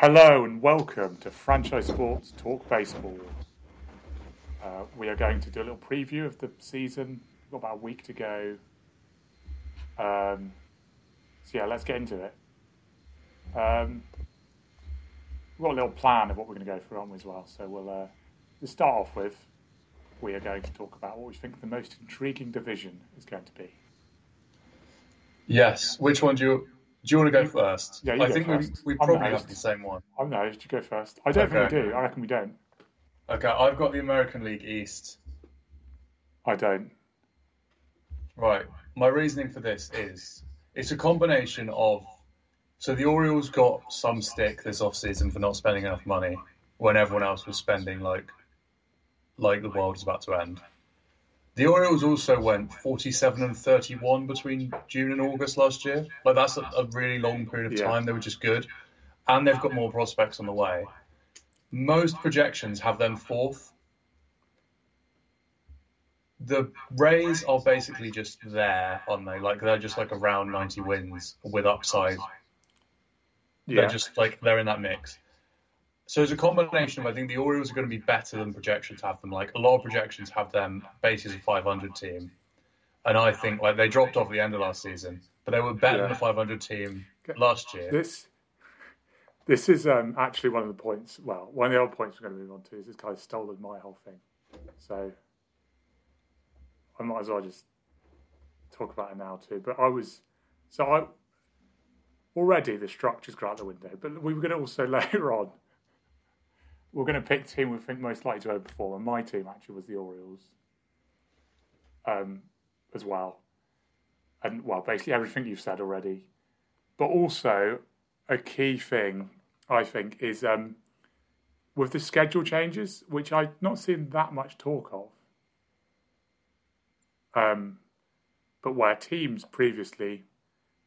Hello and welcome to Franchise Sports Talk Baseball. Uh, we are going to do a little preview of the season. We've got about a week to go. Um, so yeah, let's get into it. Um, we've got a little plan of what we're going to go through, aren't we, as well? So we'll uh, to start off with, we are going to talk about what we think the most intriguing division is going to be. Yes. Which one do you do you want to go first? Yeah, I think first. we we probably have the same one. I'm no, you go first. I don't think we do. I reckon we don't. Okay, I've got the American League East. I don't. Right. My reasoning for this is it's a combination of so the Orioles got some stick this offseason for not spending enough money when everyone else was spending like like the world is about to end. The Orioles also went 47 and 31 between June and August last year. Like that's a, a really long period of Yeah. time. They were just good, and they've got more prospects on the way. Most projections have them fourth. The Rays are basically just there, aren't they? Like they're just like around 90 wins with upside. Yeah. They're just like they're in that mix. So it's a combination of I think the Orioles are going to be better than projections have them. Like a lot of projections have them bases a 500 team, and I think like they dropped off at the end of last season, but they were better than Yeah. a 500 team Okay. last year. This this is um, actually one of the points. Well, one of the other points we're going to move on to is this guy's stolen my whole thing. So I might as well just talk about it now too. But I was so I already the structure's gone out the window. But we were going to also later on. We're going to pick the team we think most likely to overperform, and my team actually was the Orioles, um, as well. And well, basically everything you've said already but also a key thing I think is um, with the schedule changes, which I've not seen that much talk of. Um, but where teams previously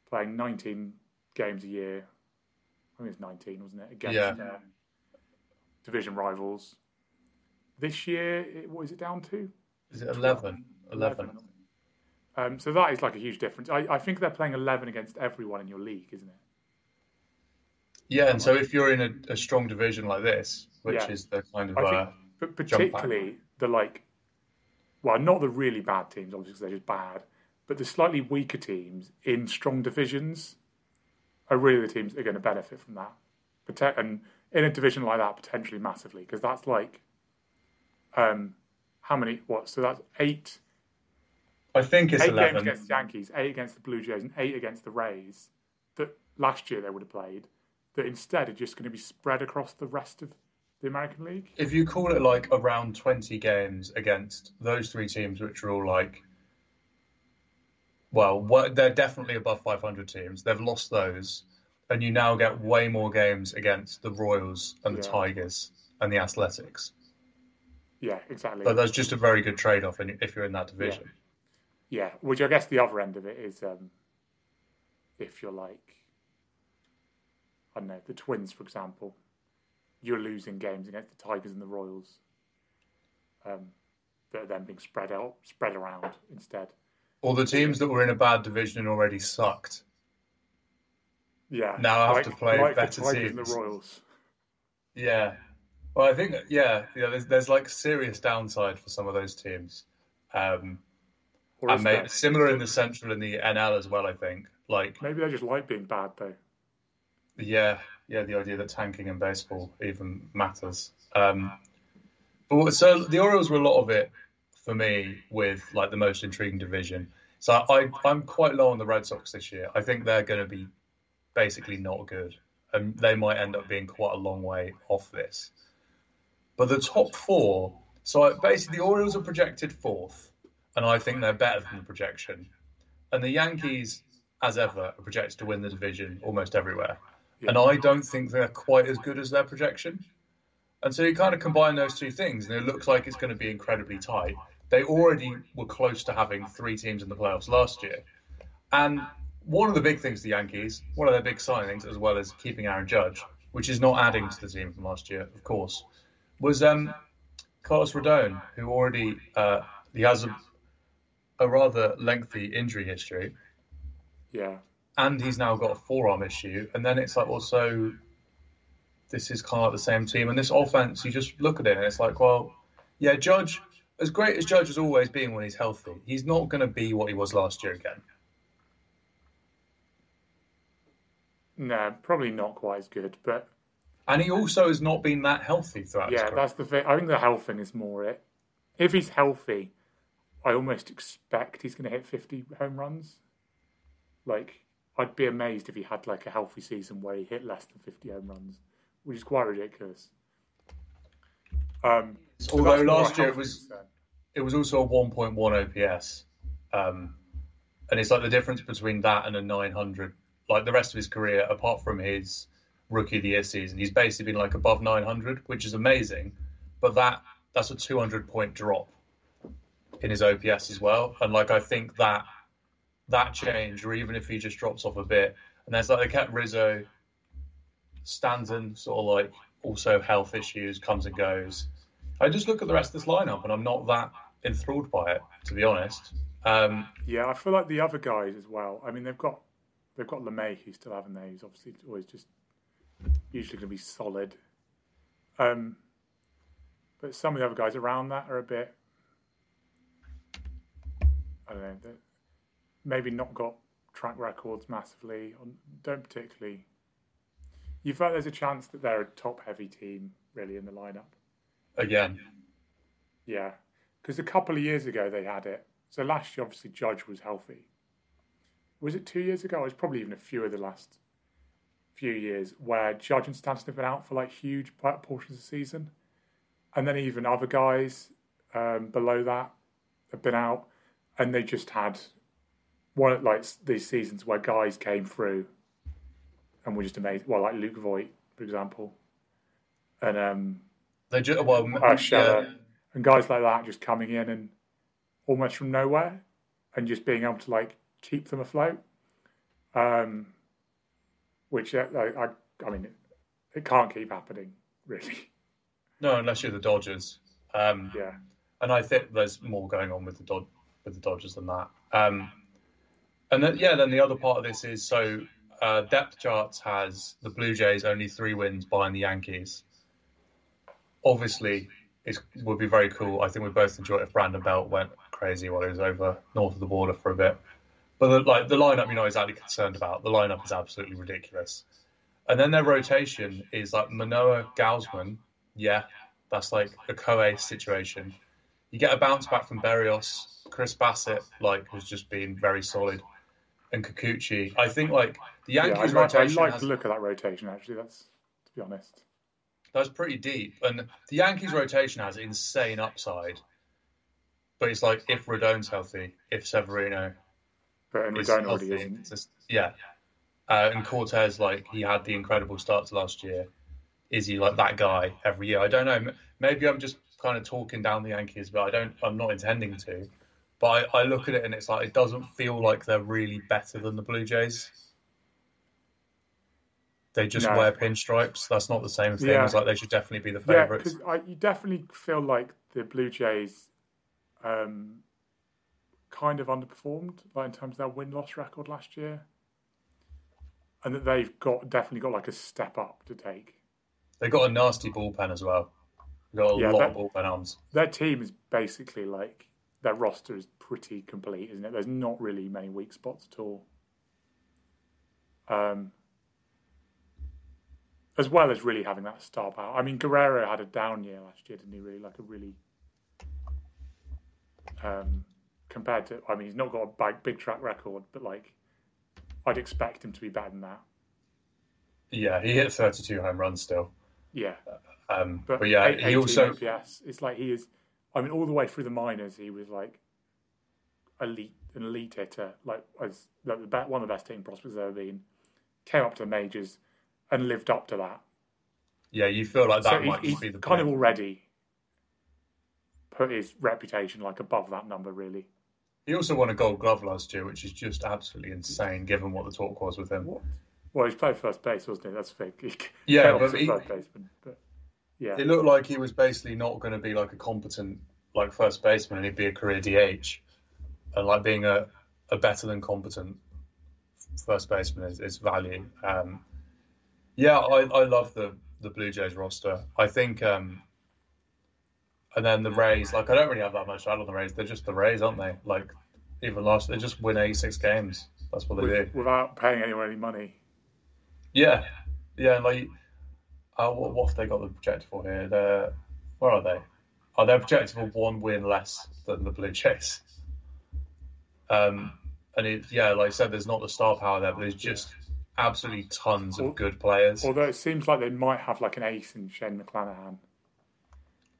playing 19 games a year, I think it's 19, wasn't it? Against Yeah. uh, division rivals. This year, it, what is it down to? Is it 11? 11. Um, so that is like a huge difference. I, I think they're playing 11 against everyone in your league, isn't it? Yeah, and so if you're in a, a strong division like this, which Yeah. is the kind of I uh, think, particularly the like, well, not the really bad teams, obviously, 'cause they're just bad, but the slightly weaker teams in strong divisions are really the teams that are going to benefit from that. Prote- And in a division like that, potentially massively, because that's like, um, how many? What? So that's eight, I think it's eight games against the Yankees, eight against the Blue Jays, and eight against the Rays. That last year they would have played. That instead are just going to be spread across the rest of the American League. If you call it like around 20 games against those three teams, which are all like, well, they're definitely above 500 teams. They've lost those, and you now get way more games against the Royals and the Yeah. Tigers and the Athletics. Yeah, exactly. But that's just a very good trade-off in- if you're in that division. Yeah, which I guess the other end of it is um, if you're like, I don't know, the Twins, for example, you're losing games against the Tigers and the Royals um, that are then being spread out, spread around instead. Or the teams that were in a bad division already sucked. Yeah, Now I have like, to play like better teams. the Royals. Yeah. Well, I think yeah, yeah. There's there's like serious downside for some of those teams. Um, Or and is may, similar in the Central and the NL as well. I think. Like Maybe they just like being bad though. yeah, yeah. The idea that tanking in baseball even matters. Um, but what- so the Orioles were a lot of it for me with like the most intriguing division. So I I'm quite low on the Red Sox this year. I think they're going to be basically not good, and they might end up being quite a long way off this. But the top four, so basically the Orioles are projected fourth, and I think they're better than the projection. And the Yankees, as ever, are projected to win the division almost everywhere. And I don't think they're quite as good as their projection. And so you kind of combine those two things, and it looks like it's going to be incredibly tight. They already were close to having three teams in the playoffs last year. And one of the big things, the Yankees, one of their big signings, as well as keeping Aaron Judge, which is not adding to the team from last year, of course, was um, Carlos Rodon, who already uh, he has a, a rather lengthy injury history, Yeah, and he's now got a forearm issue. And then it's like, well, so this is kind of like the same team. And this offense, you just look at it and it's like, well, yeah, Judge, as great as Judge has always been when he's healthy, he's not going to be what he was last year again. No, probably not quite as good, but and he also has not been that healthy throughout. Yeah, that's the thing. I think the health thing is more it. If he's healthy, I almost expect he's going to hit 50 home runs. Like, I'd be amazed if he had like a healthy season where he hit less than 50 home runs, which is quite ridiculous. Um, so Although last year it was concern. it was also a 1.1 OPS, um, and it's like the difference between that and a 900. Like the rest of his career, apart from his rookie of the year season, he's basically been like above 900, which is amazing. But that that's a 200 point drop in his OPS as well. And like I think that that change, or even if he just drops off a bit, and there's like they kept Rizzo, Stanton, sort of like also health issues, comes and goes. I just look at the rest of this lineup, and I'm not that enthralled by it, to be honest. Um, yeah, I feel like the other guys as well. I mean, they've got they've got LeMahieu still haven't they? He's obviously always just usually going to be solid. Um, but some of the other guys around that are a bit, I don't know, maybe not got track records massively, or don't particularly. You felt there's a chance that they're a top heavy team, really, in the lineup. Again. Yeah. Because a couple of years ago they had it. So last year, obviously, Judge was healthy. Was it two years ago? It was probably even a few of the last few years where Judge and Stanton have been out for like huge portions of the season and then even other guys um, below that have been out, and they just had one of like these seasons where guys came through and were just amazing. Well, like Luke Voit, for example, and um, they just well, uh, yeah. and guys like that just coming in and almost from nowhere and just being able to like keep them afloat. Um, which uh, I, I, I mean, it, it can't keep happening, really. No, unless you're the Dodgers. Um, yeah. And I think there's more going on with the Dod- with the Dodgers than that. Um, and then, yeah, then the other part of this is so uh, depth charts has the Blue Jays only three wins behind the Yankees. Obviously, it would be very cool. I think we both enjoy it if Brandon Belt went crazy while he was over north of the border for a bit. But the, like the lineup, you're not exactly concerned about. The lineup is absolutely ridiculous. And then their rotation is like Manoah Gausman, yeah, that's like a Kohei situation. You get a bounce back from Berrios. Chris Bassitt, like, has just been very solid. And Kikuchi. I think, like, the Yankees yeah, I rotation. I like has, to look at that rotation, actually. That's, to be honest. That's pretty deep. And the Yankees rotation has insane upside. But it's like, if Rodon's healthy, if Severino. But and Rodon already isn't. Just, yeah. Uh, and Cortes, like, he had the incredible start to last year is he like that guy every year? I don't know. Maybe I'm just kind of talking down the Yankees, but I don't. I'm not intending to. But I, I look at it and it's like it doesn't feel like they're really better than the Blue Jays. They just no. wear pinstripes. That's not the same thing yeah. as like they should definitely be the favourites. Yeah, because you definitely feel like the Blue Jays um, kind of underperformed, like in terms of their win loss record last year, and that they've got definitely got like a step up to take. They've got a nasty bullpen as well. They've got a yeah, lot of bullpen arms. Their team is basically like their roster is pretty complete, isn't it? There's not really many weak spots at all. Um, as well as really having that star power. I mean, Guerrero had a down year last year, didn't he? Really, like a really um, compared to. I mean, he's not got a big, big track record, but like I'd expect him to be better than that. Yeah, he hit 32 home runs still. Yeah. Um, but, but, yeah, he also yes, it's like he is. I mean, all the way through the minors, he was like elite, an elite hitter, like as like the one of the best team prospects ever been. Came up to the majors and lived up to that. Yeah, you feel like that so might be the kind of already put his reputation like above that number, really. He also won a Gold Glove last year, which is just absolutely insane, given what the talk was with him. Well, he's played first base, wasn't he? That's fake. He yeah, but, he, first baseman, but yeah, it looked like he was basically not going to be like a competent like first baseman, and he'd be a career DH, and like being a, a better than competent first baseman is, is value. Um, yeah, I, I love the the Blue Jays roster. I think, um, and then the Rays. Like I don't really have that much out on the Rays. They're just the Rays, aren't they? Like even last, they just win eighty six games. That's what they with, do without paying anyone any money. Yeah, yeah. and Like, uh, what, what have they got the projected for here? They're where are they? Are they projected for one win less than the Blue Jays? Um, and it, yeah, like I said, there's not the star power there, but there's just absolutely tons of good players. Although it seems like they might have like an ace in Shane McClanahan.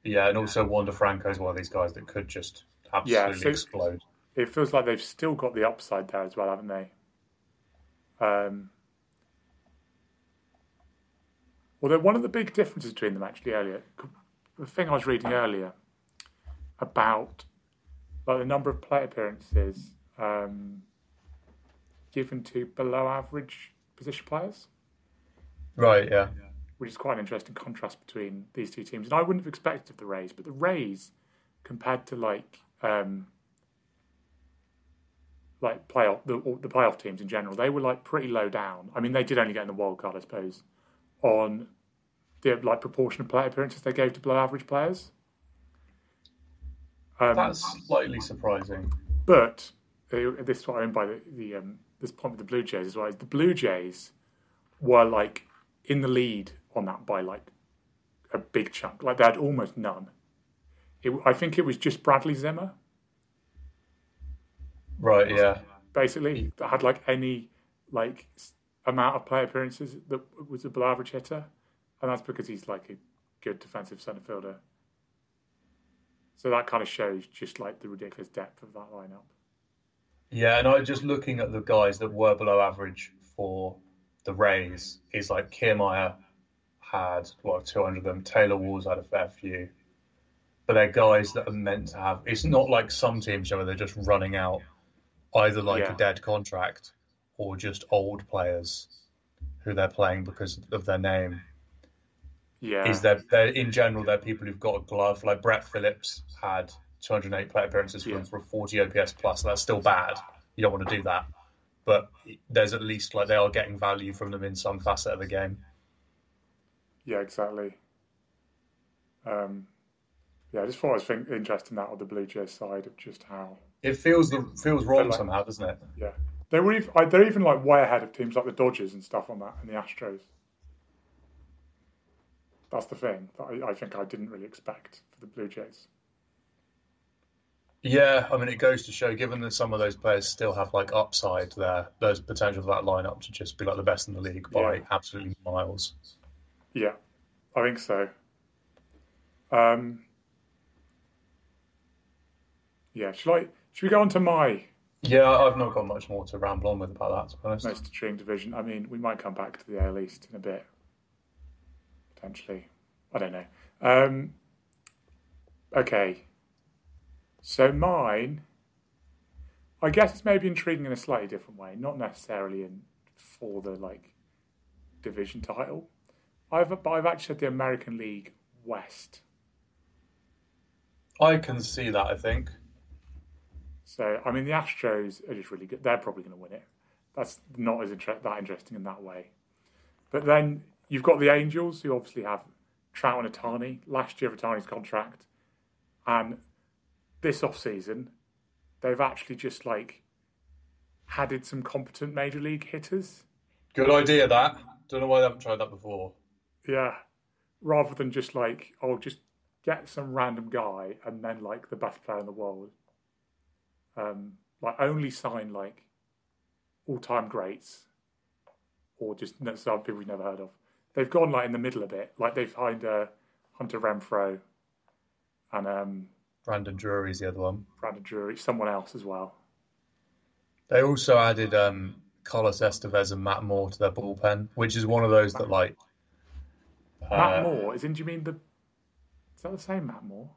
Yeah, and also Wander Franco is one of these guys that could just absolutely yeah, so explode. It feels like they've still got the upside there as well, haven't they? Um, although one of the big differences between them actually earlier, the thing I was reading earlier about like the number of play appearances um, given to below average position players. Right, yeah. Which is quite an interesting contrast between these two teams. And I wouldn't have expected of the Rays, but the Rays, compared to like um, like playoff the, the playoff teams in general, they were like pretty low down. I mean, they did only get in the wild card, I suppose, on the like proportion of play appearances they gave to below average players. Um, That's slightly surprising. But uh, this is what I mean by the, the um, this point with the Blue Jays as well. Is the Blue Jays were like in the lead on that by like a big chunk. Like they had almost none. It, I think it was just Bradley Zimmer. Right. Yeah. Basically, that had like any like amount of play appearances that was a below average hitter, and that's because he's like a good defensive centre fielder. So that kind of shows just like the ridiculous depth of that lineup. Yeah, and I just looking at the guys that were below average for the Rays is like Kiermaier had what 200 of them. Taylor Walls had a fair few, but they're guys that are meant to have. It's not like some teams where they're just running out either like yeah. a dead contract or just old players who they're playing because of their name. Yeah, is that they're in general they're people who've got a glove. Like Brett Phillips had 208 play appearances for yeah. for a 40 OPS plus. That's still bad. You don't want to do that, but there's at least like they are getting value from them in some facet of the game. Yeah, exactly. Um, yeah, I just thought I was think, interesting that on the Blue Jays side of just how it feels the feels wrong like, somehow, doesn't it? Yeah, they were even, they're even like way ahead of teams like the Dodgers and stuff on that and the Astros. That's the thing that I, I think I didn't really expect for the Blue Jays. Yeah, I mean, it goes to show, given that some of those players still have like upside there, there's potential for that lineup to just be like the best in the league by yeah. absolutely miles. Yeah, I think so. Um, yeah, should I? Should we go on to my? Yeah, I've not got much more to ramble on with about that. To be honest, most intriguing division. I mean, we might come back to the AL East in a bit, potentially. I don't know. Um, okay, so mine, I guess it's maybe intriguing in a slightly different way, not necessarily in for the like division title. I've but I've actually said the American League West. I can see that. I think. So I mean, the Astros are just really good. They're probably going to win it. That's not as inter- that interesting in that way. But then you've got the Angels, who obviously have Trout and Ohtani. Last year, Ohtani's contract, and this off season, they've actually just like added some competent major league hitters. Good idea. That don't know why they haven't tried that before. Yeah, rather than just like oh, just get some random guy and then like the best player in the world. Um, like only sign like all-time greats, or just some people we've never heard of. They've gone like in the middle a bit. Like they've hired uh, Hunter Renfroe and um, Brandon Drury's the other one. Brandon Drury, someone else as well. They also added um, Carlos Estevez and Matt Moore to their bullpen, which is one of those that like. Matt uh, Moore is in. Do you mean the? Is that the same Matt Moore?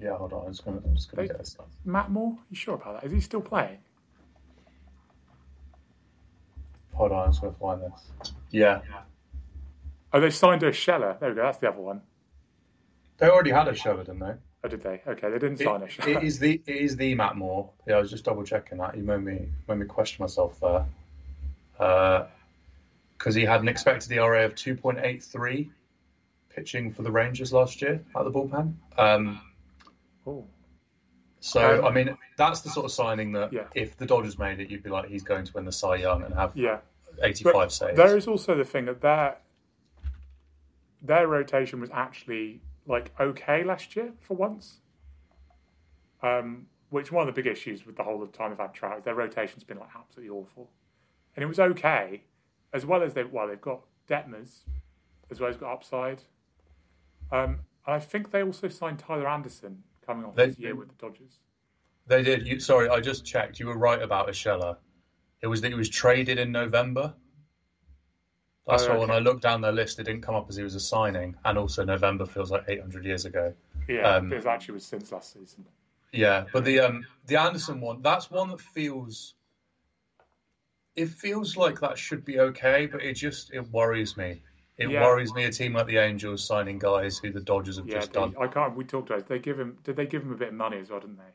Yeah, hold on. I'm just going to just gonna get this stuff. Matt Moore, you sure about that? Is he still playing? Hold on, I'm just going to find this. Yeah. Oh, they signed Urshela. There we go. That's the other one. They already had Urshela, didn't they? Oh, did they? Okay, they didn't sign it. It is the it is the Matt Moore. Yeah, I was just double checking that. You made me made me question myself there. Uh, because he had an expected ERA of 2.83 pitching for the Rangers last year at the bullpen. Um, Oh, so, Um, I mean, that's the sort of signing that Yeah. if the Dodgers made it, you'd be like, he's going to win the Cy Young and have yeah. 85 But saves. there is also the thing that their their rotation was actually like okay last year for once. Um, which one of the big issues with the whole of time they've had Trout is their rotation's been like absolutely awful, and it was okay, as well as they well they've got Detmers, as well as got upside. Um, and I think they also signed Tyler Anderson coming off They- this year with the Dodgers. They did. You, sorry, I just checked. You were right about Urshela. It was that he was traded in November. That's Oh, why when. I looked down their list, it didn't come up as he was a signing. And also, November feels like 800 years ago. Yeah, Um, it actually was since last season. Yeah, but the um the Anderson one, that's one that feels. It feels like that should be okay, but it just it worries me. It Yeah. worries me a team like the Angels signing guys who the Dodgers have Yeah, just they, done. I can't. We talked about it. They give him. Did they give him a bit of money as well? Didn't they?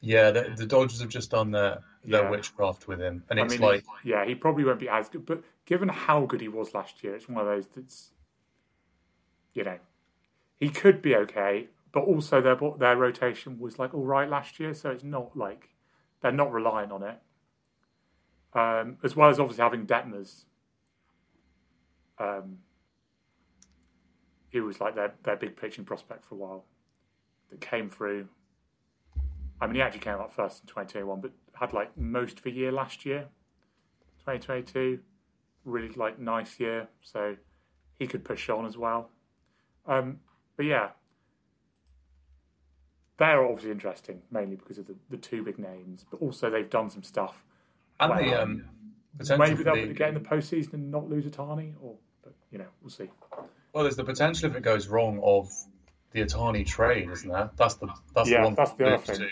Yeah, the, the Dodgers have just done their their Yeah. witchcraft with him, and I it's mean, like yeah, he probably won't be as good. But given how good he was last year, it's one of those that's, you know, he could be okay. But also their their rotation was like all right last year, so it's not like they're not relying on it. Um, as well as obviously having Detmers. Um, he was like their their big pitching prospect for a while. That came through. I mean, he actually came up first in 2021, but had like most of a year last year. 2022, really like nice year, so he could push on as well. Um, but yeah, they're obviously interesting, mainly because of the, the two big names, but also they've done some stuff. And Well, the um potential Maybe they'll the- get in the postseason and not lose Ohtani, or but you know, we'll see. Well, there's the potential if it goes wrong of the Ohtani trade, isn't there? That's the that's Yeah, the one that's the other thing. to.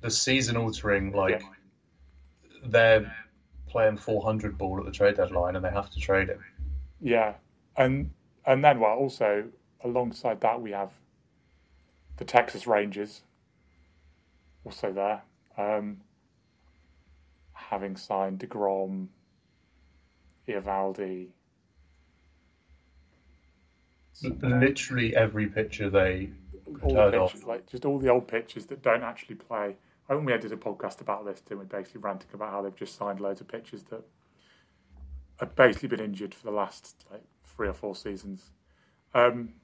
The season altering, like Yeah. they're playing 400 ball at the trade deadline, and they have to trade him. Yeah, and and then well, also alongside that we have the Texas Rangers, also there, um, having signed Degrom, Eovaldi. Literally every pitcher they all the like just all the old pitchers that don't actually play. I think we did a podcast about this, didn't we? Basically ranting about how they've just signed loads of pitchers that have basically been injured for the last like three or four seasons. Um,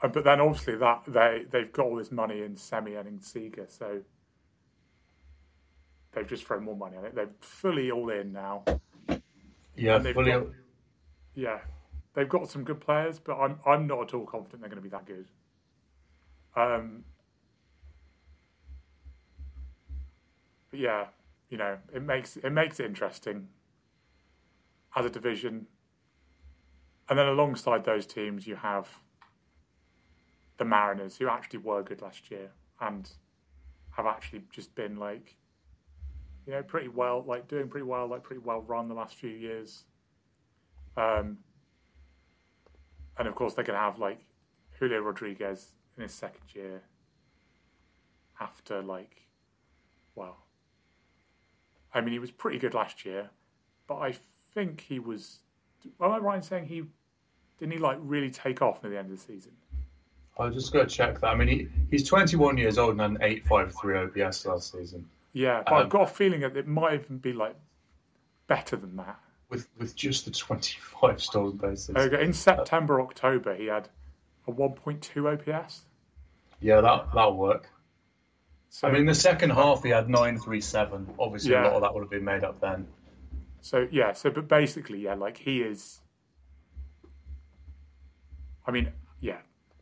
but then obviously that they they've got all this money in Semien and Seager, so they've just thrown more money on it. They're fully all in now. yeah fully. got- Yeah, they've got some good players, but I'm I'm not at all confident they're going to be that good. Um, but yeah, you know, it makes it makes it interesting as a division, and then alongside those teams, you have the Mariners, who actually were good last year and have actually just been like, you know, pretty well, like doing pretty well, like pretty well run the last few years. Um, and of course, they can have like Julio Rodriguez in his second year after like, well, I mean, he was pretty good last year, but I think he was. Am I right in saying he didn't he like really take off near the end of the season? I was just going to check that. I mean, he, he's 21 years old and an 853 OPS last season Yeah, but Um, I've got a feeling that it might even be like better than that. with with just the 25 stolen bases. Okay, in September, October, he had a 1.2 OPS. Yeah, that that'll work. So, I mean, the second half he had 937. Obviously, Yeah. a lot of that would have been made up then. so yeah, so but basically, yeah, like he is. I mean, yeah,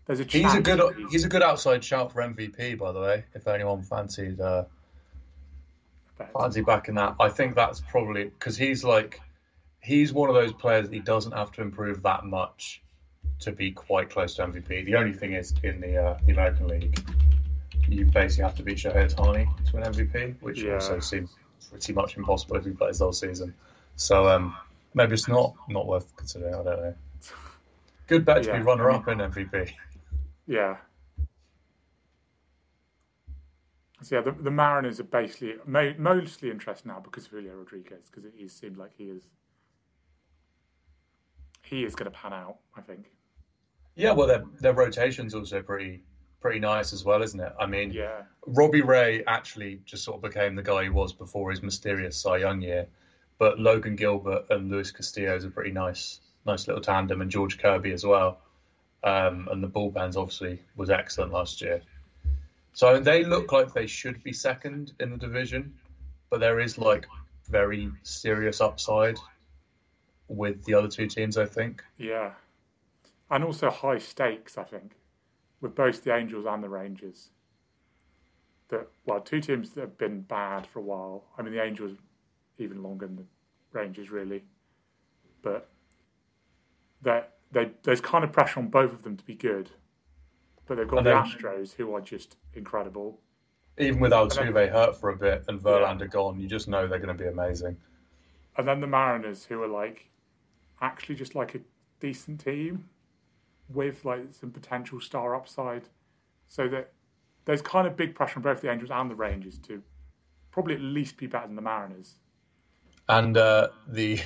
there's a chance He's a good he's a good outside shout for MVP, by the way. If anyone fancied uh. Fancy backing that, I think that's probably because he's like he's one of those players that he doesn't have to improve that much to be quite close to MVP. The only thing is in the uh, the American League, you basically have to beat Shohei Ohtani to win MVP, which Yeah. also seems pretty much impossible if he plays the whole season. So um, maybe it's not not worth considering. I don't know. Good bet to Yeah, be runner up in MVP. Yeah. So yeah, the, the Mariners are basically mo- mostly interested now because of Julio Rodriguez because it, it seemed like he is he is going to pan out. I think. Yeah, well, their their rotation's also pretty pretty nice as well, isn't it? I mean, Yeah, Robbie Ray actually just sort of became the guy he was before his mysterious Cy Young year, but Logan Gilbert and Luis Castillo is a pretty nice nice little tandem, and George Kirby as well. Um, and the bullpens obviously was excellent last year. So they look like they should be second in the division, but there is like very serious upside with the other two teams, I think. yeah, and also high stakes. I think with both the Angels and the Rangers. That well, two teams that have been bad for a while. I mean, the Angels even longer than the Rangers, really, but that they there's kind of pressure on both of them to be good. But they've got And the then- Astros, who are just incredible. Even with Altuve hurt for a bit and Yeah. Verlander gone, you just know they're going to be amazing. And then the Mariners, who are like actually just like a decent team with like some potential star upside. So that there's kind of big pressure on both the Angels and the Rangers to probably at least be better than the Mariners. And uh, the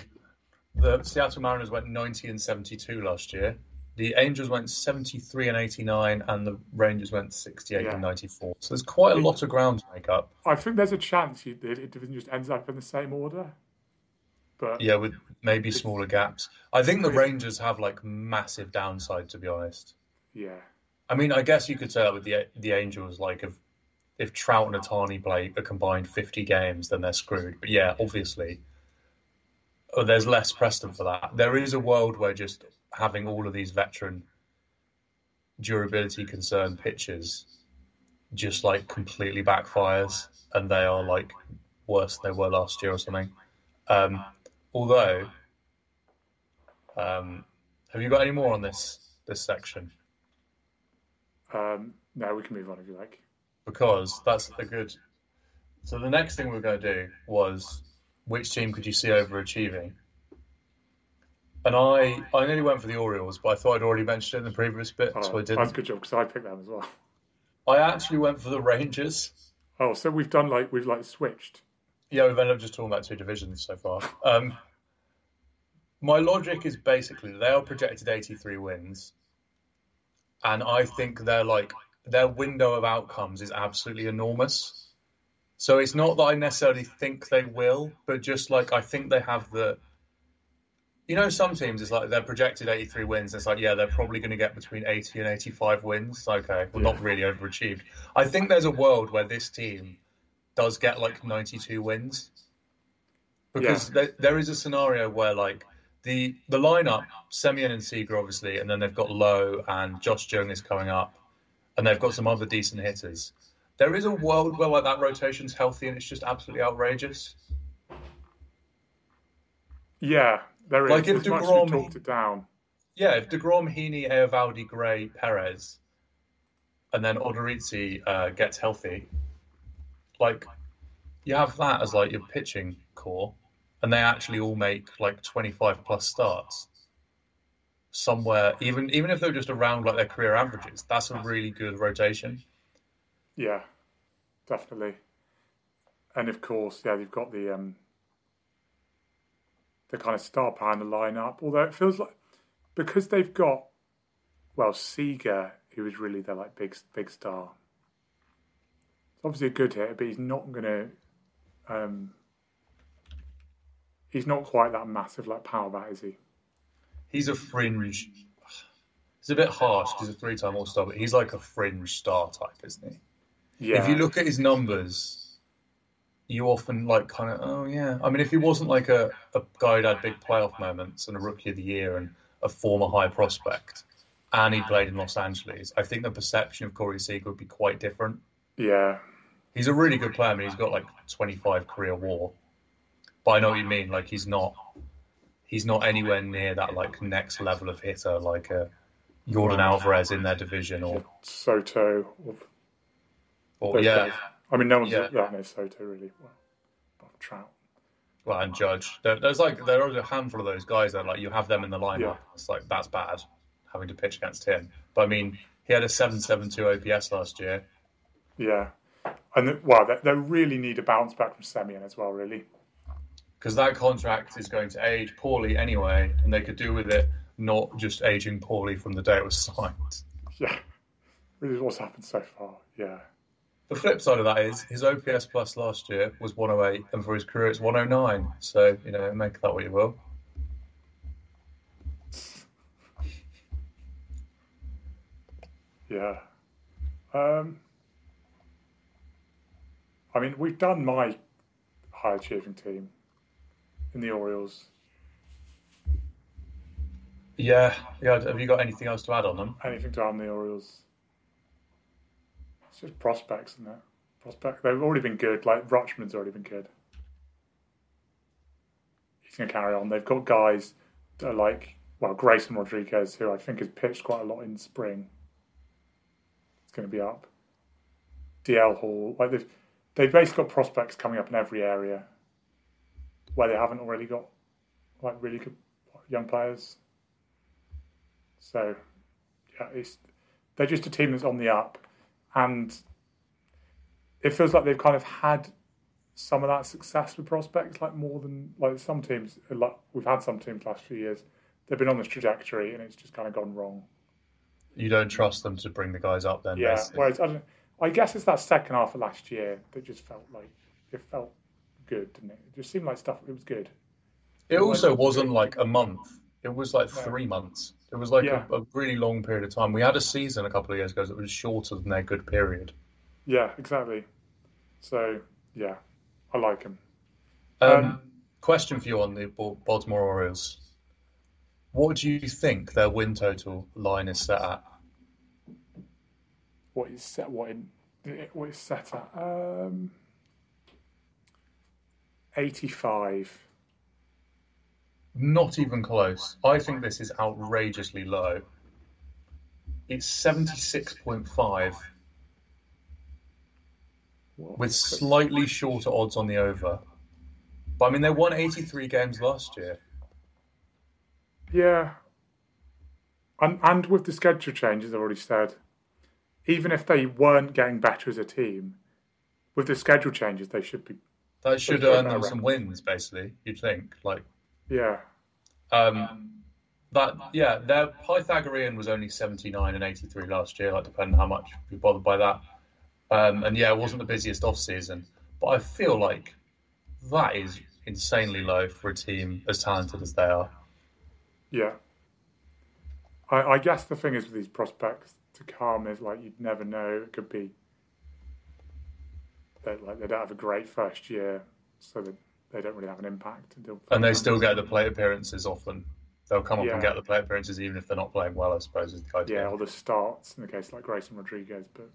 the Seattle Mariners went 90 and 72 last year. The Angels went 73 and 89, and the Rangers went 68 Yeah. and 94. So there's quite a lot of ground to make up. I think there's a chance you, it division just ends up in the same order. But Yeah, with maybe smaller gaps. I think the Rangers have like massive downside, to be honest. yeah, I mean, I guess you could say that with the the Angels, like if if Trout and Ohtani play a combined 50 games, then they're screwed. But yeah, obviously, uh, there's less precedent for that. There is a world where just having all of these veteran durability concern pitchers just like completely backfires, and they are like worse than they were last year or something. Um, although, um, have you got any more on this this section? um, no, we can move on if you like. because that's a good. So the next thing we are going to do was which team could you see overachieving? And I, I nearly went for the Orioles, but I thought I'd already mentioned it in the previous bit, Oh, so I did that's a didn't. good job because I picked them as well. I actually went for the Rangers. Oh, so we've done like we've like switched. Yeah, we've ended up just talking about two divisions so far. Um, my logic is basically they are projected 83 wins, and I think they're like their window of outcomes is absolutely enormous. So it's not that I necessarily think they will, but just like I think they have the. You know, some teams it's like they're projected 83 wins. It's like, yeah, they're probably going to get between 80 and 85 wins. Okay, well, not really overachieved. I think there's a world where this team does get like 92 wins because there, there is a scenario where like the the lineup Semien and Seager obviously and then they've got Lowe and Josh Jung coming up and they've got some other decent hitters there is a world where like that rotation's healthy and it's just absolutely outrageous Yeah, there is. Like if as much DeGrom- we talked it down. yeah if DeGrom, Heaney, Eovaldi, Gray, Perez and then Odorizzi uh, gets healthy like you have that as like your pitching core and they actually all make like 25 plus starts somewhere even even if they're just around like their career averages that's a really good rotation Yeah, definitely. And of course, yeah, you've got the um, the kind of star power in the lineup. Although it feels like because they've got well Seager, who is really their like big big star. It's obviously a good hitter, but he's not going to. Um, he's not quite that massive like power bat, is he? he's a fringe it's a bit harsh because he's a three-time all-star but he's like a fringe star type isn't he Yeah. if you look at his numbers you often like kind of oh yeah i mean if he wasn't like a, a guy who had big playoff moments and a rookie of the year and a former high prospect and he played in los angeles i think the perception of corey seager would be quite different yeah, he's a really good player. I mean, he's got like 25 career WAR, but I know what you mean. Like he's not, he's not anywhere near that like next level of hitter like a Yordan Alvarez in their division or, Soto. Or or yeah, guys. I mean, no one's Yeah. that knows Soto really well. Trout. well, and Judge. There, there's like there are a handful of those guys that like you have them in the lineup. Yeah. It's like that's bad having to pitch against him. But I mean, he had a 7.72 OPS last year. Yeah, And the, well, they, they really need a bounce back from Semien as well, really. Because that contract is going to age poorly anyway, and they could do with it not just aging poorly from the day it was signed. Yeah, really, what's happened so far. Yeah. The flip side of that is his OPS plus last year was 108, and for his career it's 109. So you know, make that what you will. Yeah. Um, I mean, we've done my high achieving team in the Orioles. Yeah, yeah. Have you got anything else to add on them? Anything to add on the Orioles? Just prospects, isn't it? Prospect. They've already been good. Like Rutschman's already been good. He's going to carry on. They've got guys that are like, well, Grayson Rodriguez, who I think has pitched quite a lot in spring. It's going to be up. DL Hall. Like they've, they've basically got prospects coming up in every area where they haven't already got like really good young players. So, yeah, it's they're just a team that's on the up, and it feels like they've kind of had some of that success with prospects, like more than like some teams. Like we've had some teams last few years, they've been on this trajectory, and it's just kind of gone wrong. You don't trust them to bring the guys up, then? Yeah. basically. Whereas I don't. I guess it's that second half of last year that just felt like it felt good, didn't it? It just seemed like stuff. It was good. It also wasn't like a month. It was like three months. It was like Yeah. a, a really long period of time. We had a season a couple of years ago that was shorter than their good period. Yeah, exactly. So yeah, I like him. Um, Um, question for you on the Bal- Baltimore Orioles. What do you think their win total line is set at? What is set? What in? What is set at? Um, eighty-five. Not even close. I think this is outrageously low. It's 76.5 with slightly shorter odds on the over. But I mean, they won 83 games last year. Yeah. And and with the schedule changes, I've already said, even if they weren't getting better as a team, with the schedule changes, they should be. That should earn them some wins, basically. You'd think. Like, Yeah. um, that yeah, their Pythagorean was only 79 and 83 last year. Like, depending how much you bothered by that. Um, and yeah, it wasn't the busiest off season, but I feel like that is insanely low for a team as talented as they are. Yeah. I, I guess the thing is with these prospects to come is like you'd never know. It could be that like they don't have a great first year, so that they don't really have an impact. And they still get the plate appearances often. They'll come up Yeah. and get the plate appearances even if they're not playing well. I suppose is the idea. yeah, or the starts in the case like Grayson Rodriguez, but.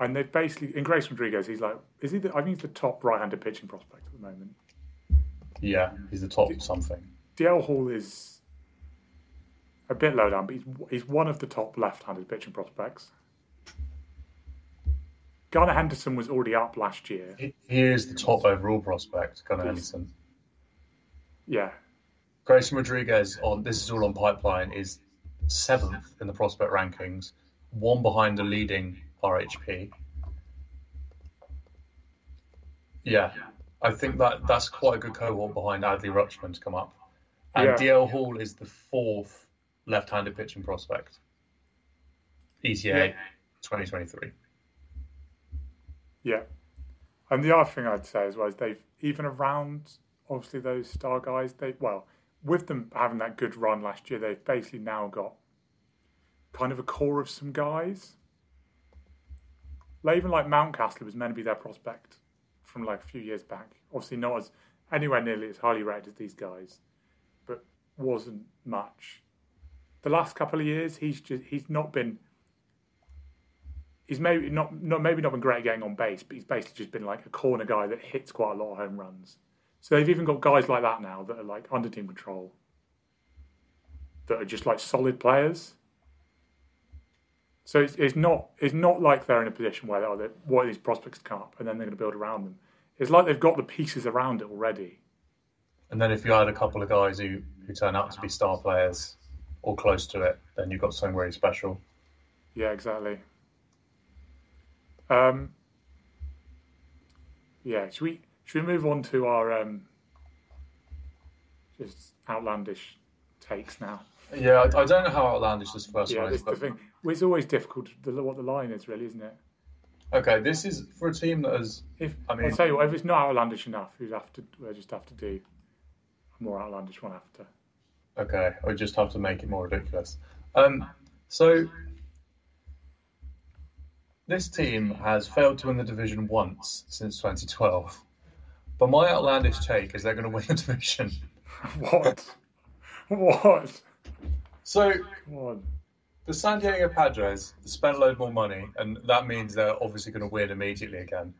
And they basically in Grayson Rodriguez, he's like, is he? The, I think he's the top right-handed pitching prospect at the moment. Yeah, he's the top something. DL Hall is a bit low down, but he's he's one of the top left-handed pitching prospects. Gunnar Henderson was already up last year. He, he is the top overall prospect, Gunnar Henderson. Yeah, Grayson Rodriguez on this is all on pipeline is seventh in the prospect rankings, one behind the leading RHP. Yeah, I think that that's quite a good cohort behind Adley Rutschman to come up. And Yeah. DL Hall is the fourth left-handed pitching prospect. ETA Yeah. 2023. Yeah. And the other thing I'd say as well is they've even around obviously those star guys. They well with them having that good run last year, they've basically now got kind of a core of some guys. Like even like Mountcastle was meant to be their prospect from like a few years back. Obviously not as anywhere nearly as highly rated as these guys, but wasn't much. The last couple of years, he's just he's not been. He's maybe not, not maybe not been great at getting on base, but he's basically just been like a corner guy that hits quite a lot of home runs. So they've even got guys like that now that are like under team control, that are just like solid players. So it's, it's not it's not like they're in a position where oh, they're, what are these prospects come up and then they're going to build around them. It's like they've got the pieces around it already. And then if you had a couple of guys who, who turn out to be star players or close to it, then you've got something really special. Yeah, exactly. Um, yeah, should we should we move on to our um, just outlandish takes now? Yeah, I, I don't know how outlandish this first Yeah, one is, is the but thing. Well, it's always difficult the, what the line is, really, isn't it? okay, this is for a team that has. If I mean, I'll tell you what, if it's not outlandish enough, we have to we'll just have to do a more outlandish one after. Okay, I just have to make it more ridiculous. Um, so this team has failed to win the division once since 2012. But my outlandish take is they're going to win the division. what? what? So Come on. the San Diego Padres spend a load more money, and that means they're obviously going to win immediately again.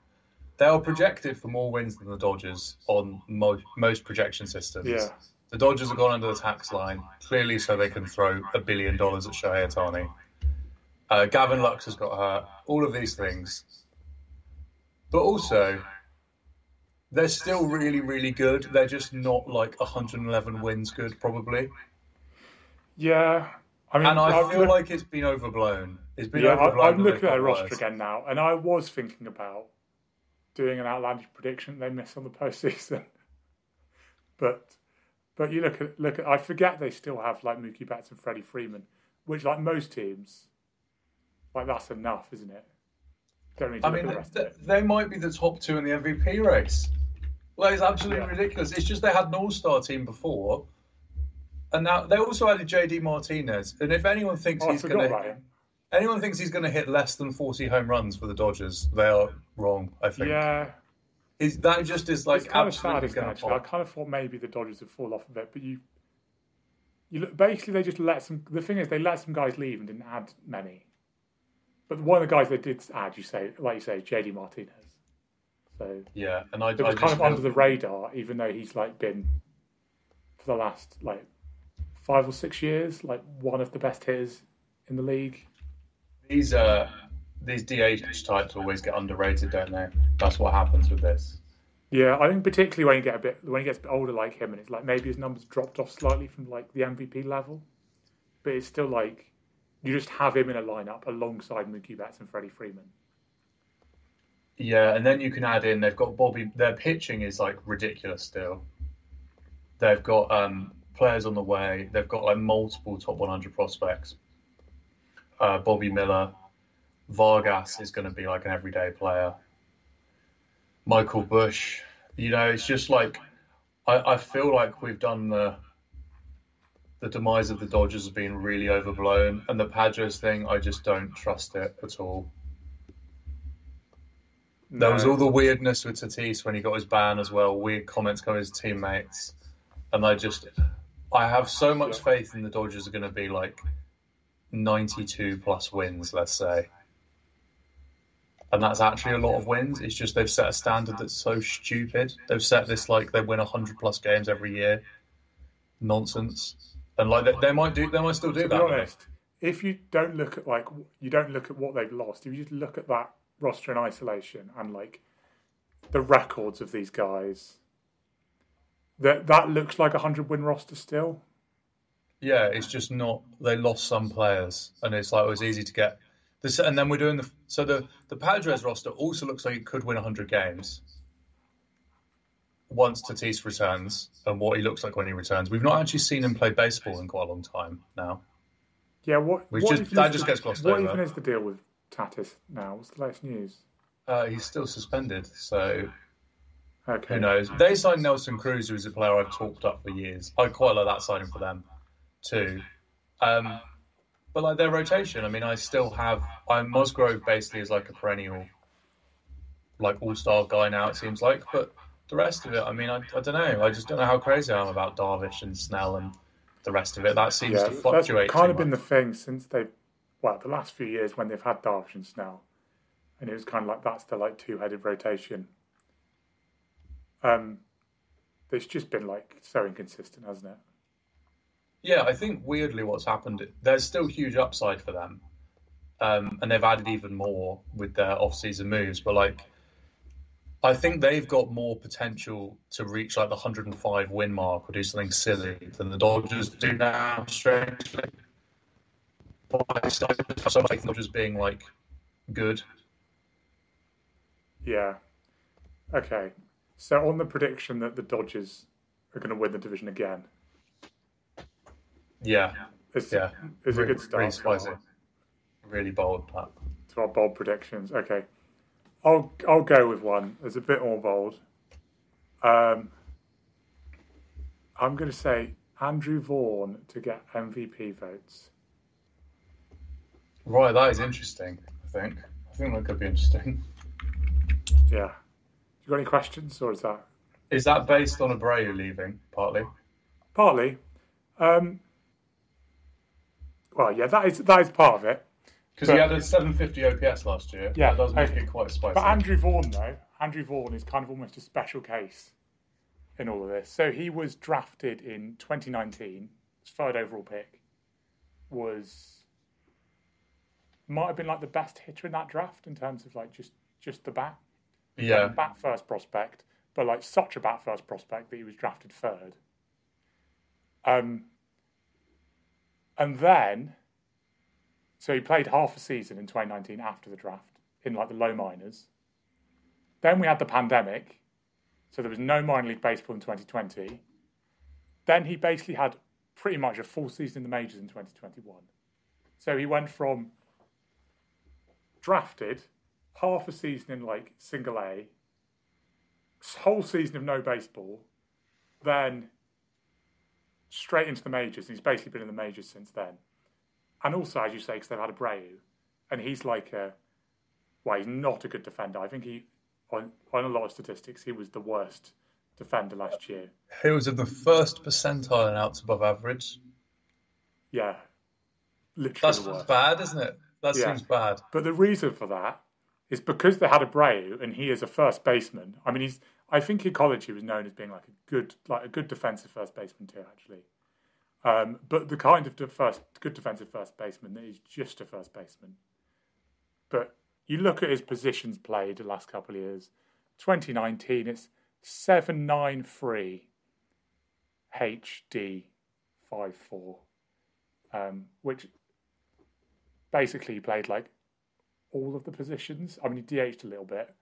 They are projected for more wins than the Dodgers on mo- most projection systems. Yeah. The Dodgers have gone under the tax line, clearly so they can throw a billion dollars at Shohei Ohtani. Uh, Gavin Lux has got hurt. All of these things. But also, they're still really, really good. They're just not like 111 wins good, probably. Yeah. I mean, And I I've feel looked- like it's been overblown. It's been yeah, I, overblown. I'm looking at their roster worse. again now, and I was thinking about doing an outlandish prediction they miss on the postseason. but but you look at look at I forget they still have like Mookie Betts and Freddie Freeman, which like most teams, like that's enough, isn't it? Don't need to I mean, the rest th- of it. they might be the top two in the MVP race. Like, it's absolutely Yeah. ridiculous. It's just they had an all-star team before, and now they also added JD Martinez. And if anyone thinks Oh, he's going to, anyone thinks he's going to hit less than forty home runs for the Dodgers, they are wrong. I think. Yeah, He's, that just is like it's kind of sad, absolutely going to Actually, I kind of thought maybe the Dodgers would fall off a bit, but you, you look, basically they just let some. The thing is, they let some guys leave and didn't add many. But one of the guys they did add, you say, like you say, JD Martinez. So Yeah, and I, it was just kind of under the radar, even though he's like been for the last like five or six years, like one of the best hitters in the league. these uh these DH types always get underrated, don't they? That's what happens with this. Yeah, I think particularly when you get a bit when he gets a bit older like him, and it's like maybe his numbers dropped off slightly from like the MVP level, but it's still like you just have him in a lineup alongside Mookie Betts and Freddie Freeman. Yeah, and then you can add in they've got Bobby. Their pitching is like ridiculous still. They've got um, players on the way. They've got like multiple top 100 prospects. Uh, Bobby Miller, Vargas is going to be like an everyday player. Michael Busch, you know, it's just like I, I feel like we've done the the demise of the Dodgers has been really overblown, and the Padres thing, I just don't trust it at all. There was all the weirdness with Tatis when he got his ban as well. Weird comments coming his teammates, and I just, I have so much faith in the Dodgers are going to be like ninety-two plus wins, let's say, and that's actually a lot of wins. It's just they've set a standard that's so stupid. They've set this like they win hundred plus games every year, nonsense, and like they, they might do, they might still do to be that. honest, if you don't look at like you don't look at what they've lost, if you just look at that roster in isolation and like the records of these guys, that that looks like a hundred win roster still. Yeah, it's just not. They lost some players, and it's like it was easy to get this. And then we're doing the so the the Padres roster also looks like it could win 100 games once Tatis returns, and what he looks like when he returns. We've not actually seen him play baseball in quite a long time now. Yeah, what? What just- that is just gets glossed What over. even is the deal with Tatis now? What's the latest news? Uh, he's still suspended, so Okay, who knows? They signed Nelson Cruz, who's a player I've talked up for years. I quite like that signing for them too. Um, but like their rotation, I mean, I still have. I'm Musgrove basically is like a perennial, like all star guy now. It seems like, but the rest of it, I mean, I, I don't know. I just don't know how crazy I am about Darvish and Snell and the rest of it. That seems yeah, to that's fluctuate. kind too of been the thing since they've well the last few years when they've had Darvish and Snell, and it was kind of like that's the like two headed rotation. Um, it's just been like so inconsistent, hasn't it? Yeah, I think weirdly what's happened, there's still huge upside for them. Um, and they've added even more with their off-season moves. But like, I think they've got more potential to reach like the 105 win mark or do something silly than the Dodgers do now. Strangely, but I still so the Dodgers being like good. Yeah. Okay. So on the prediction that the Dodgers are going to win the division again, Yeah, it's, yeah. it's a good start Really to spicy. our- Really bold. That. to our bold predictions. Okay. I'll I'll go with one. It's a bit more bold. Um, I'm going to say Andrew Vaughn to get MVP votes. Right, that is interesting. I think. I think that could be interesting. Yeah. You got any questions, or is that Is that based on Abreu leaving partly? partly? Um, well, yeah, that is that is part of it. Because he had a 750 OPS last year. Yeah, that does make okay. it quite spicy. But Andrew Vaughn, though, Andrew Vaughn is kind of almost a special case in all of this. So he was drafted in 2019, his third overall pick, was might have been like the best hitter in that draft in terms of like just just the bat, yeah, bat first prospect, but like such a bat first prospect that he was drafted third. Um, and then, so he played half a season in 2019 after the draft in like the low minors. Then we had the pandemic, so there was no minor league baseball in 2020. Then he basically had pretty much a full season in the majors in 2021. So he went from drafted, half a season in like single A, whole season of no baseball, then straight into the majors. And he's basically been in the majors since then. And also, as you say, because they've had Abreu, and he's like a, well, he's not a good defender. I think he, on, on a lot of statistics, he was the worst defender last year. he was in the first percentile in outs above average. Yeah, literally That's bad, isn't it? That Yeah. seems bad. But the reason for that is because they had Abreu and he is a first baseman. I mean, he's. I think in college he was known as being like a good, like a good defensive first baseman too, actually. Um, but the kind of first good defensive first baseman that is just a first baseman. But you look at his positions played the last couple of years. 2019, it's seven nine three HD five four, um, which basically played like all of the positions. I mean, he DH'd a little bit,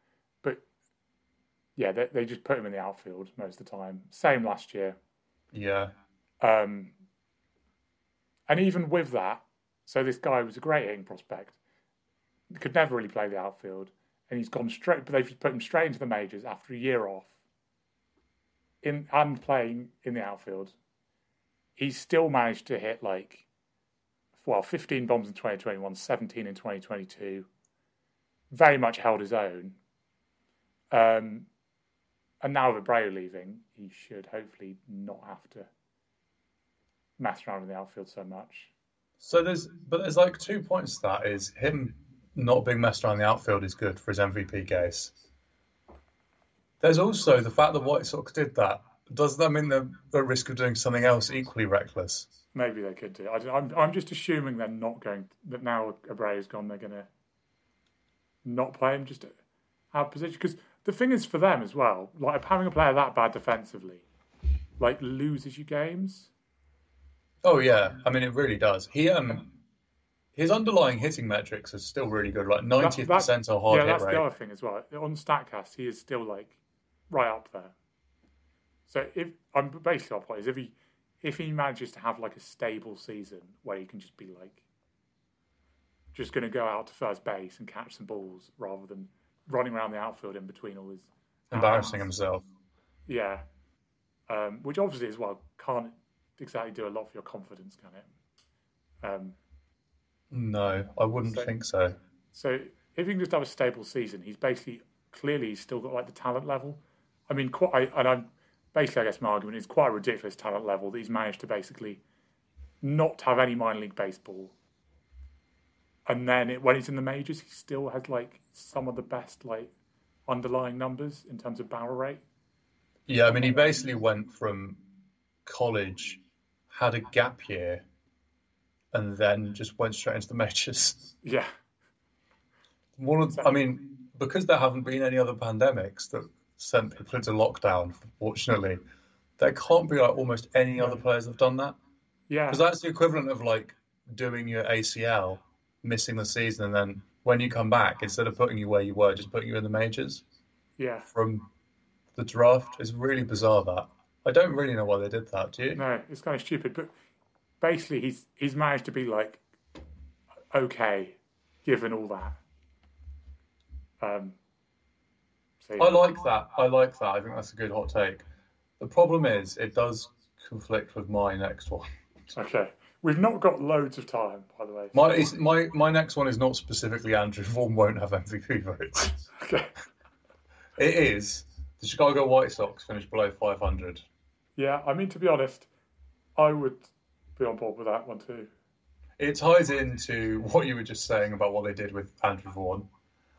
but yeah, they, they just put him in the outfield most of the time. Same last year. Yeah, Um, and even with that, so this guy was a great hitting prospect, could never really play the outfield, and he's gone straight. But they've put him straight into the majors after a year off, in and playing in the outfield. He's still managed to hit like, well, 15 bombs in 2021, 17 in 2022. Very much held his own. Um, and now with Abreu leaving, he should hopefully not have to mess around in the outfield so much. So there's, but there's like two points to that. Is him not being messed around in the outfield is good for his MVP case. There's also the fact that White Sox did that. Does that mean they're at risk of doing something else equally reckless? Maybe they could do. I, am I'm just assuming they're not going. That now Abreu's gone, they're going to not play him just out of position. Because the thing is for them as well, like having a player that bad defensively, like loses you games. Oh yeah, I mean it really does. He um, his underlying hitting metrics are still really good, like That- 90th that's- percentile hard yeah, hit that's the other thing as well. On Statcast, he is still like right up there. So if I'm basically our point is if he if he manages to have like a stable season where he can just be like just going to go out to first base and catch some balls rather than running around the outfield in between all his Embarrassing outs. himself. Yeah, um, which obviously as well can't exactly do a lot for your confidence, can it? Um, No, I wouldn't So- think so. So if he can just have a stable season, he's basically clearly he's still got like the talent level. I mean, quite, I, and I'm basically I guess my argument is quite a ridiculous talent level that he's managed to basically not have any minor league baseball, and then it, when he's in the majors, he still has like some of the best like underlying numbers in terms of barrel rate. Yeah, I mean he basically went from college, had a gap year, and then just went straight into the majors. Yeah, One of, I mean, because there haven't been any other pandemics that sent people into lockdown, fortunately, there can't be like almost any other players that have done that. yeah, Because that's the equivalent of like doing your ACL, missing the season, and then when you come back, instead of putting you where you were, just putting you in the majors. Yeah. from the draft. It's really bizarre that. I don't really know why they did that. Do you? No, it's kind of stupid, but basically he's he's managed to be like okay, given all that. Um. So, yeah. I like that. I like that. I think that's a good hot take. The problem is, it does conflict with my next one. Okay. We've not got loads of time, by the way. My my my next one is not specifically Andrew Vaughn won't have MVP votes. Okay. It is the Chicago White Sox finished below 500. Yeah, I mean to be honest, I would be on board with that one too. It ties into what you were just saying about what they did with Andrew Vaughn.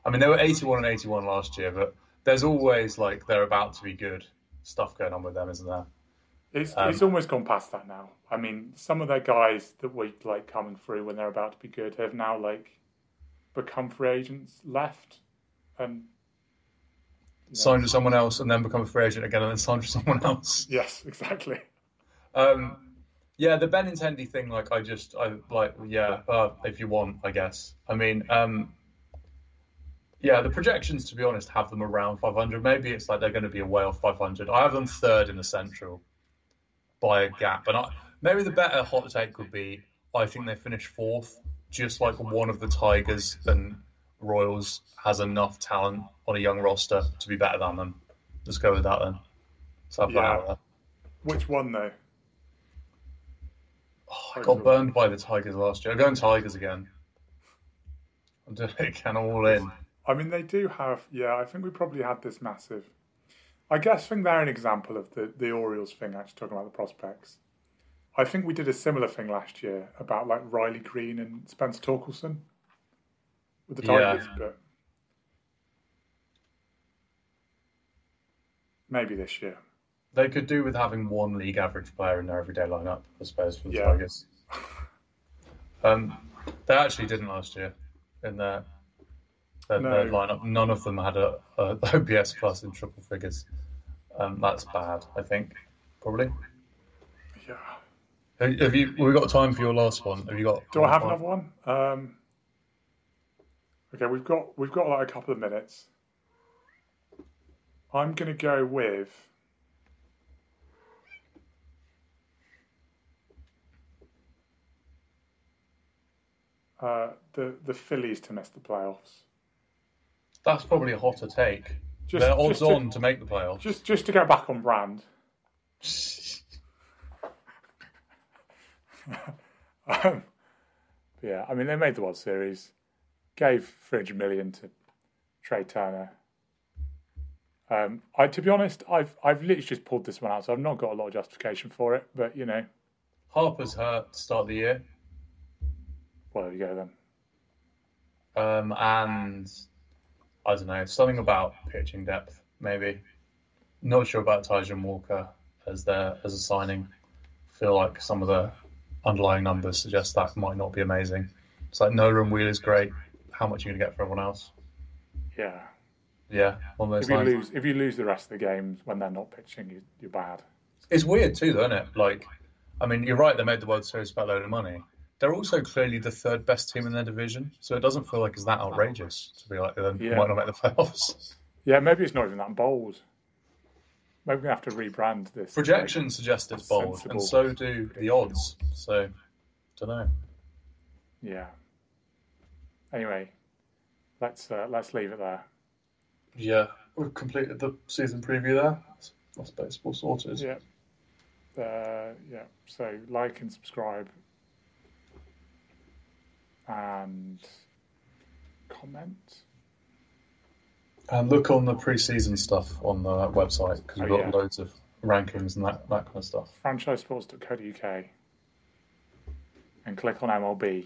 I mean, they were 81 and 81 last year, but there's always like they're about to be good stuff going on with them, isn't there? It's Um, it's almost gone past that now. I mean, some of their guys that were like coming through when they're about to be good have now like become free agents, left, and Signed to someone else and then become a free agent again and then signed to someone else. Yes, exactly. Um, yeah, the Ben Benintendi thing, like I just, I like, yeah, uh, if you want, I guess. I mean, um, yeah, the projections, to be honest, have them around 500. Maybe it's like they're going to be away off 500. I have them third in the Central by a gap, and I, maybe the better hot take would be I think they finish fourth, just like one of the Tigers and Royals has enough talent on a young roster to be better than them. Let's go with that then. So Yeah. Which one though? Oh, I got burned by the Tigers last year. I'm going Tigers again. I'm doing it again, all in. I mean, they do have. Yeah, I think we probably had this massive. I guess I think they're an example of the the Orioles thing. Actually, talking about the prospects. I think we did a similar thing last year about like Riley Greene and Spencer Torkelson with the Yeah. But maybe this year. They could do with having one league average player in their everyday lineup, I suppose, for the Yeah. Tigers. Um, they actually didn't last year in their, their, their lineup. None of them had a, a OPS plus in triple figures. Um, that's bad, I think, probably. Yeah. Have have you? We've got time for your last one. Have you got? Do I have another one? Um, okay, we've got we've got like a couple of minutes. I'm gonna go with uh, the the Phillies to miss the playoffs. That's probably a hotter take. Just, They're odds just to, on to make the playoffs. just just to go back on brand. Um, yeah, I mean they made the World Series, gave 300 million to Trea Turner. Um, I, to be honest, I've I've literally just pulled this one out, so I've not got a lot of justification for it. But you know, Harper's hurt to start the year. well, there you go then. Um, and I don't know, something about pitching depth, maybe. Not sure about Taijuan Walker as their as a signing. Feel like some of the underlying numbers suggest that might not be amazing. It's like Nolan Wheeler's great. How much are you gonna get for everyone else? Yeah, Yeah, one of those if you lines. lose if you lose the rest of the games when they're not pitching, you, you're bad. It's weird too, though, isn't it? Like, I mean, you're right. They made the World Series for a load of money. They're also clearly the third best team in their division, so it doesn't feel like it's that outrageous to be like they Yeah. might not make the playoffs. Yeah, maybe it's not even that bold. Maybe we have to rebrand this. Projections suggest it's bold, Sensible. and so do the odds. So, don't know. Yeah. Anyway, let's uh, let's leave it there. Yeah, we've completed the season preview there. That's baseball sorted. Yeah. Uh, yeah. So like and subscribe and comment. And look on the pre-season stuff on the website because we've Oh, got yeah. loads of rankings and that, that kind of stuff. franchisesports.co.uk and click on MLB.